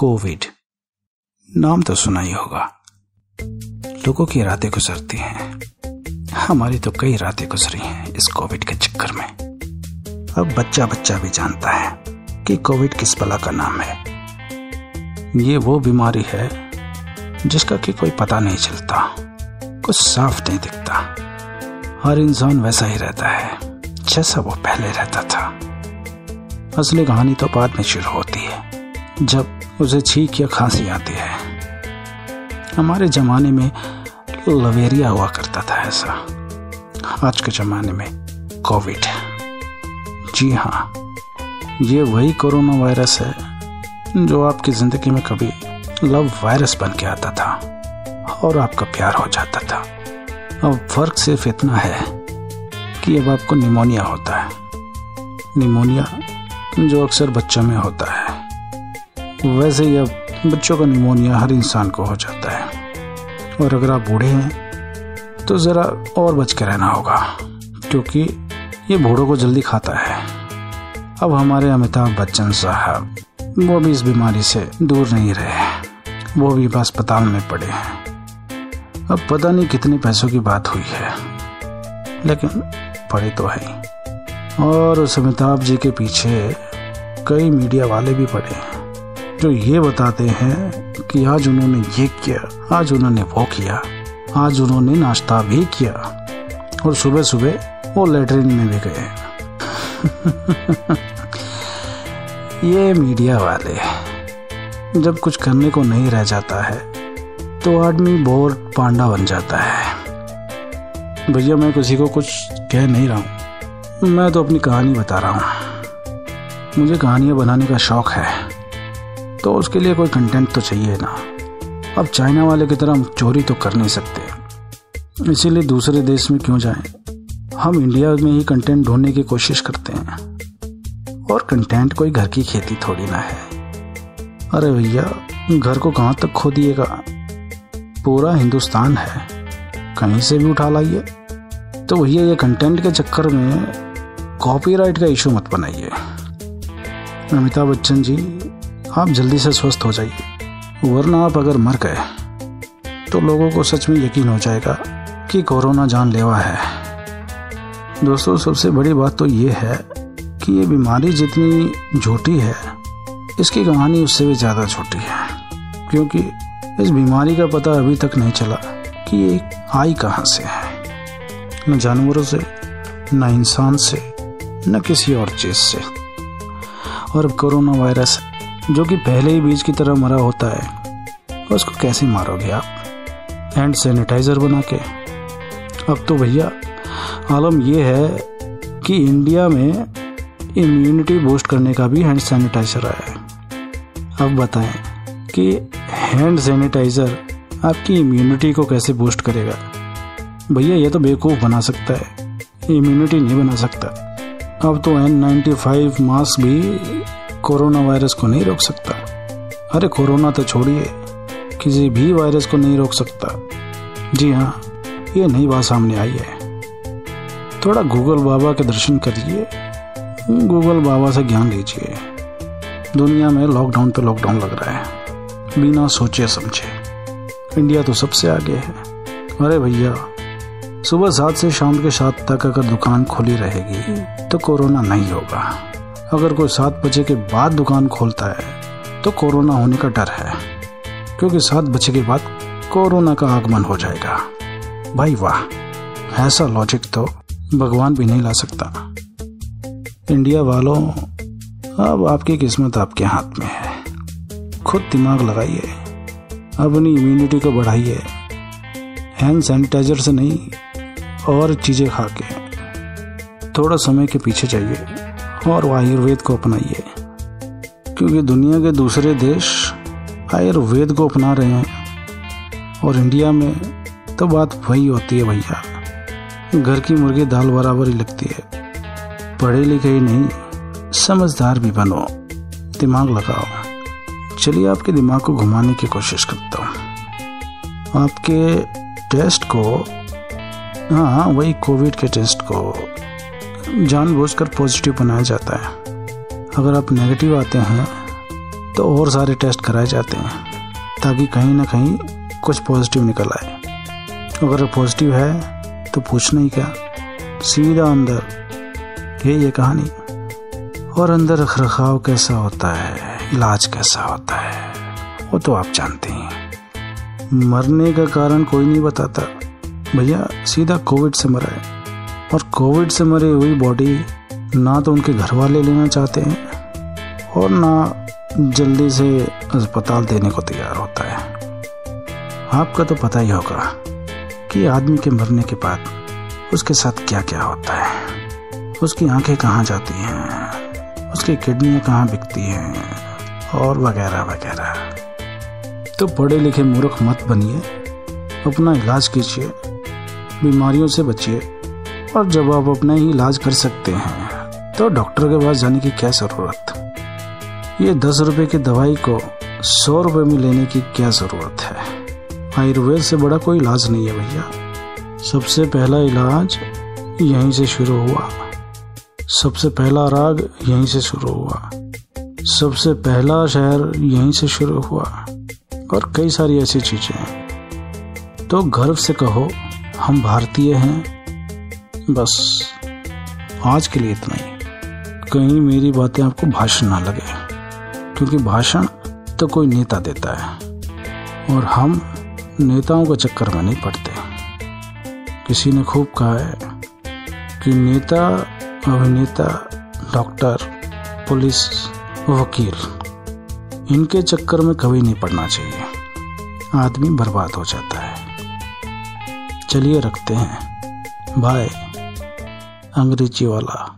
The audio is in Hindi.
कोविड। नाम तो सुना ही होगा। लोगों की रातें गुजरती हैं। हमारी तो कई रातें गुजरी हैं इस कोविड के चक्कर में। अब बच्चा बच्चा भी जानता है कि कोविड किस बला का नाम है। ये वो बीमारी है जिसका कि कोई पता नहीं चलता, कुछ साफ़ नहीं दिखता। हर इंसान वैसा ही रहता है, जैसा वो पहले रहता था। असली कहानी तो बाद में शुरू होती है। जब उसे छींक या खांसी आती है। हमारे जमाने में लवेरिया हुआ करता था ऐसा। आज के जमाने में कोविड जी हाँ ये वही कोरोना वायरस है जो आपकी ज़िंदगी में कभी लव वायरस बन के आता था और आपका प्यार हो जाता था। अब फ़र्क सिर्फ़ इतना है कि अब आपको निमोनिया होता है। निमोनिया जो अक्सर बच्चों में होता है। वैसे ही अब बच्चों का निमोनिया हर इंसान को हो जाता है। और अगर आप बूढ़े हैं तो ज़रा और बच के रहना होगा, क्योंकि ये बूढ़ों को जल्दी खाता है। अब हमारे अमिताभ बच्चन साहब, वो भी इस बीमारी से दूर नहीं रहे वो भी अस्पताल में पड़े हैं। अब पता नहीं कितने पैसों की बात हुई है, लेकिन पड़े तो है। और उस अमिताभ जी के पीछे कई मीडिया वाले भी पड़े हैं। जो ये बताते हैं कि आज उन्होंने ये किया, आज उन्होंने वो किया, आज उन्होंने नाश्ता भी किया और सुबह सुबह वो लेटरिन में भी गए ये मीडिया वाले, जब कुछ करने को नहीं रह जाता है तो आदमी बोर पांडा बन जाता है। भैया, मैं किसी को कुछ कह नहीं रहा हूँ। मैं तो अपनी कहानी बता रहा हूँ। मुझे कहानियाँ बनाने का शौक है। तो उसके लिए कोई कंटेंट तो चाहिए ना। अब चाइना वाले की तरह हम चोरी तो कर नहीं सकते। इसीलिए दूसरे देश में क्यों जाएँ? हम इंडिया में ही कंटेंट ढूँढने की कोशिश करते हैं। और कंटेंट कोई घर की खेती थोड़ी ना है। अरे भैया, घर को कहाँ तक खो दिएगा पूरा हिंदुस्तान है। कहीं से भी उठा लाइए। तो भैया, ये कंटेंट के चक्कर में कॉपीराइट का इशू मत बनाइए। अमिताभ बच्चन जी आप जल्दी से स्वस्थ हो जाइए। वरना आप अगर मर गए तो लोगों को सच में यकीन हो जाएगा कि कोरोना जानलेवा है। दोस्तों, सबसे बड़ी बात तो ये है कि ये बीमारी जितनी झूठी है, इसकी कहानी उससे भी ज़्यादा छोटी है। क्योंकि इस बीमारी का पता अभी तक नहीं चला कि ये आई कहाँ से है। न जानवरों से, न इंसान से, न किसी और चीज़ से। और अब कोरोना वायरस जो कि पहले ही बीज की तरह मरा होता है। उसको कैसे मारोगे आप? हैंड सैनिटाइजर बना के। अब तो भैया, आलम यह है कि इंडिया में इम्यूनिटी बूस्ट करने का भी हैंड सैनिटाइजर आया है। अब बताएँ कि हैंड सैनिटाइजर आपकी इम्यूनिटी को कैसे बूस्ट करेगा? भैया, ये तो बेवकूफ़ बना सकता है। इम्यूनिटी नहीं बना सकता। अब तो एन नाइन्टी फाइव मास्क भी कोरोना वायरस को नहीं रोक सकता। अरे कोरोना तो छोड़िए। किसी भी वायरस को नहीं रोक सकता। जी हाँ ये नई बात सामने आई है। थोड़ा गूगल बाबा के दर्शन करिए। गूगल बाबा से ज्ञान लीजिए। दुनिया में लॉकडाउन पे लॉकडाउन लग रहा है। बिना सोचे समझे। इंडिया तो सबसे आगे है। अरे भैया, सुबह सात से शाम के सात तक अगर दुकान खुली रहेगी तो कोरोना नहीं होगा। अगर कोई सात बजे के बाद दुकान खोलता है तो कोरोना होने का डर है, क्योंकि सात बजे के बाद कोरोना का आगमन हो जाएगा। भाई वाह, ऐसा लॉजिक तो भगवान भी नहीं ला सकता। इंडिया वालों, अब आपकी किस्मत आपके हाथ में है। खुद दिमाग लगाइए, अपनी इम्यूनिटी को बढ़ाइए हैंड सैनिटाइजर से नहीं, और चीज़ें खा के थोड़ा समय के पीछे जाइए। और आयुर्वेद को अपनाइए। क्योंकि दुनिया के दूसरे देश आयुर्वेद को अपना रहे हैं और इंडिया में तो बात वही होती है भैया। घर की मुर्गी दाल बराबर ही लगती है। पढ़े लिखे ही नहीं, समझदार भी बनो। दिमाग लगाओ। चलिए आपके दिमाग को घुमाने की कोशिश करता हूँ। आपके टेस्ट को हाँ हाँ वही कोविड के टेस्ट को जानबूझकर पॉजिटिव बनाया जाता है। अगर आप नेगेटिव आते हैं तो और सारे टेस्ट कराए जाते हैं, ताकि कहीं ना कहीं कुछ पॉजिटिव निकल आए। अगर पॉजिटिव है तो पूछना ही क्या? सीधा अंदर यही है कहानी। और अंदर रख रखाव कैसा होता है, इलाज कैसा होता है, वो तो आप जानते हैं। मरने का कारण कोई नहीं बताता। भैया, सीधा कोविड से मरा है और कोविड से मरी हुई बॉडी ना तो उनके घर वाले लेना चाहते हैं और ना जल्दी से अस्पताल देने को तैयार होता है। आपका तो पता ही होगा कि आदमी के मरने के बाद उसके साथ क्या क्या होता है। उसकी आँखें कहाँ जाती हैं? उसकी किडनियाँ कहाँ बिकती हैं? और वगैरह वगैरह। तो पढ़े लिखे मूर्ख मत बनिए। अपना इलाज कीजिए। बीमारियों से बचिए। और जब आप अपना ही इलाज कर सकते हैं तो डॉक्टर के पास जाने की क्या ज़रूरत? ये दस रुपए की दवाई को सौ रुपए में लेने की क्या ज़रूरत है? आयुर्वेद से बड़ा कोई इलाज नहीं है भैया। सबसे पहला इलाज यहीं से शुरू हुआ। सबसे पहला राग यहीं से शुरू हुआ। सबसे पहला शहर यहीं से शुरू हुआ। और कई सारी ऐसी चीज़ें हैं। तो गर्व से कहो, हम भारतीय हैं बस आज के लिए इतना ही। कहीं मेरी बातें आपको भाषण ना लगे, क्योंकि भाषण तो कोई नेता देता है, और हम नेताओं के चक्कर में नहीं पड़ते। किसी ने खूब कहा है कि नेता, अभिनेता, डॉक्टर, पुलिस, वकील, इनके चक्कर में कभी नहीं पड़ना चाहिए। आदमी बर्बाद हो जाता है। चलिए रखते हैं। बाय। अंग्रेज़ी वाला।